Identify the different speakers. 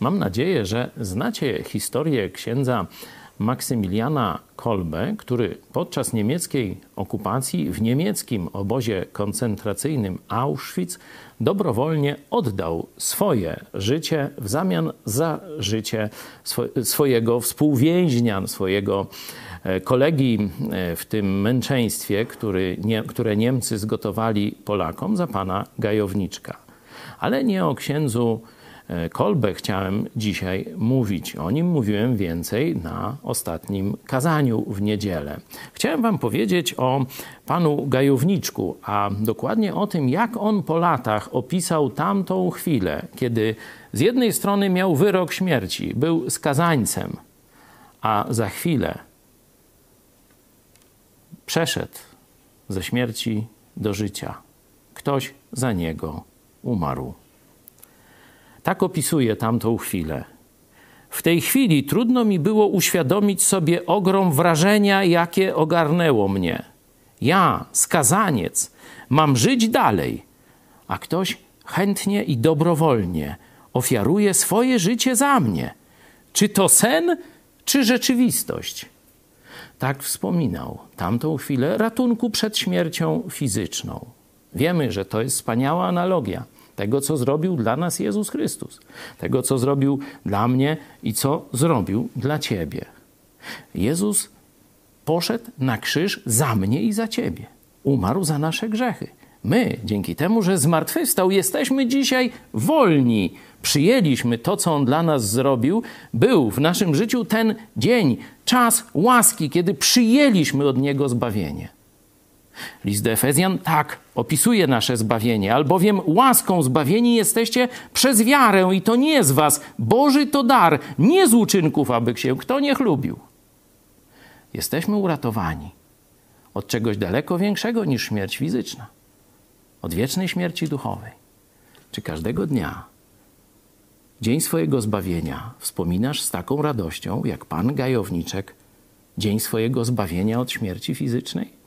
Speaker 1: Mam nadzieję, że znacie historię księdza Maksymiliana Kolbe, który podczas niemieckiej okupacji w niemieckim obozie koncentracyjnym Auschwitz dobrowolnie oddał swoje życie w zamian za życie swojego współwięźnia, swojego e, kolegi e, w tym męczeństwie, który, nie, które Niemcy zgotowali Polakom za pana Gajowniczka. Ale nie o księdzu E, Kolbę chciałem dzisiaj mówić. O nim mówiłem więcej na ostatnim kazaniu w niedzielę. Chciałem Wam powiedzieć o panu Gajowniczku, a dokładnie o tym, jak on po latach opisał tamtą chwilę, kiedy z jednej strony miał wyrok śmierci, był skazańcem, a za chwilę przeszedł ze śmierci do życia. Ktoś za niego umarł. Tak opisuje tamtą chwilę. W tej chwili trudno mi było uświadomić sobie ogrom wrażenia, jakie ogarnęło mnie. Ja, skazaniec, mam żyć dalej, a ktoś chętnie i dobrowolnie ofiaruje swoje życie za mnie. Czy to sen, czy rzeczywistość? Tak wspominał tamtą chwilę ratunku przed śmiercią fizyczną. Wiemy, że to jest wspaniała analogia tego, co zrobił dla nas Jezus Chrystus, tego, co zrobił dla mnie i co zrobił dla Ciebie. Jezus poszedł na krzyż za mnie i za Ciebie. Umarł za nasze grzechy. My, dzięki temu, że zmartwychwstał, jesteśmy dzisiaj wolni. Przyjęliśmy to, co On dla nas zrobił. Był w naszym życiu ten dzień, czas łaski, kiedy przyjęliśmy od Niego zbawienie. List do Efezjan tak opisuje nasze zbawienie, albowiem łaską zbawieni jesteście przez wiarę i to nie z was. Boży to dar, nie z uczynków, aby się kto nie chlubił. Jesteśmy uratowani od czegoś daleko większego niż śmierć fizyczna, od wiecznej śmierci duchowej. Czy każdego dnia, dzień swojego zbawienia, wspominasz z taką radością, jak pan Gajowniczek, dzień swojego zbawienia od śmierci fizycznej?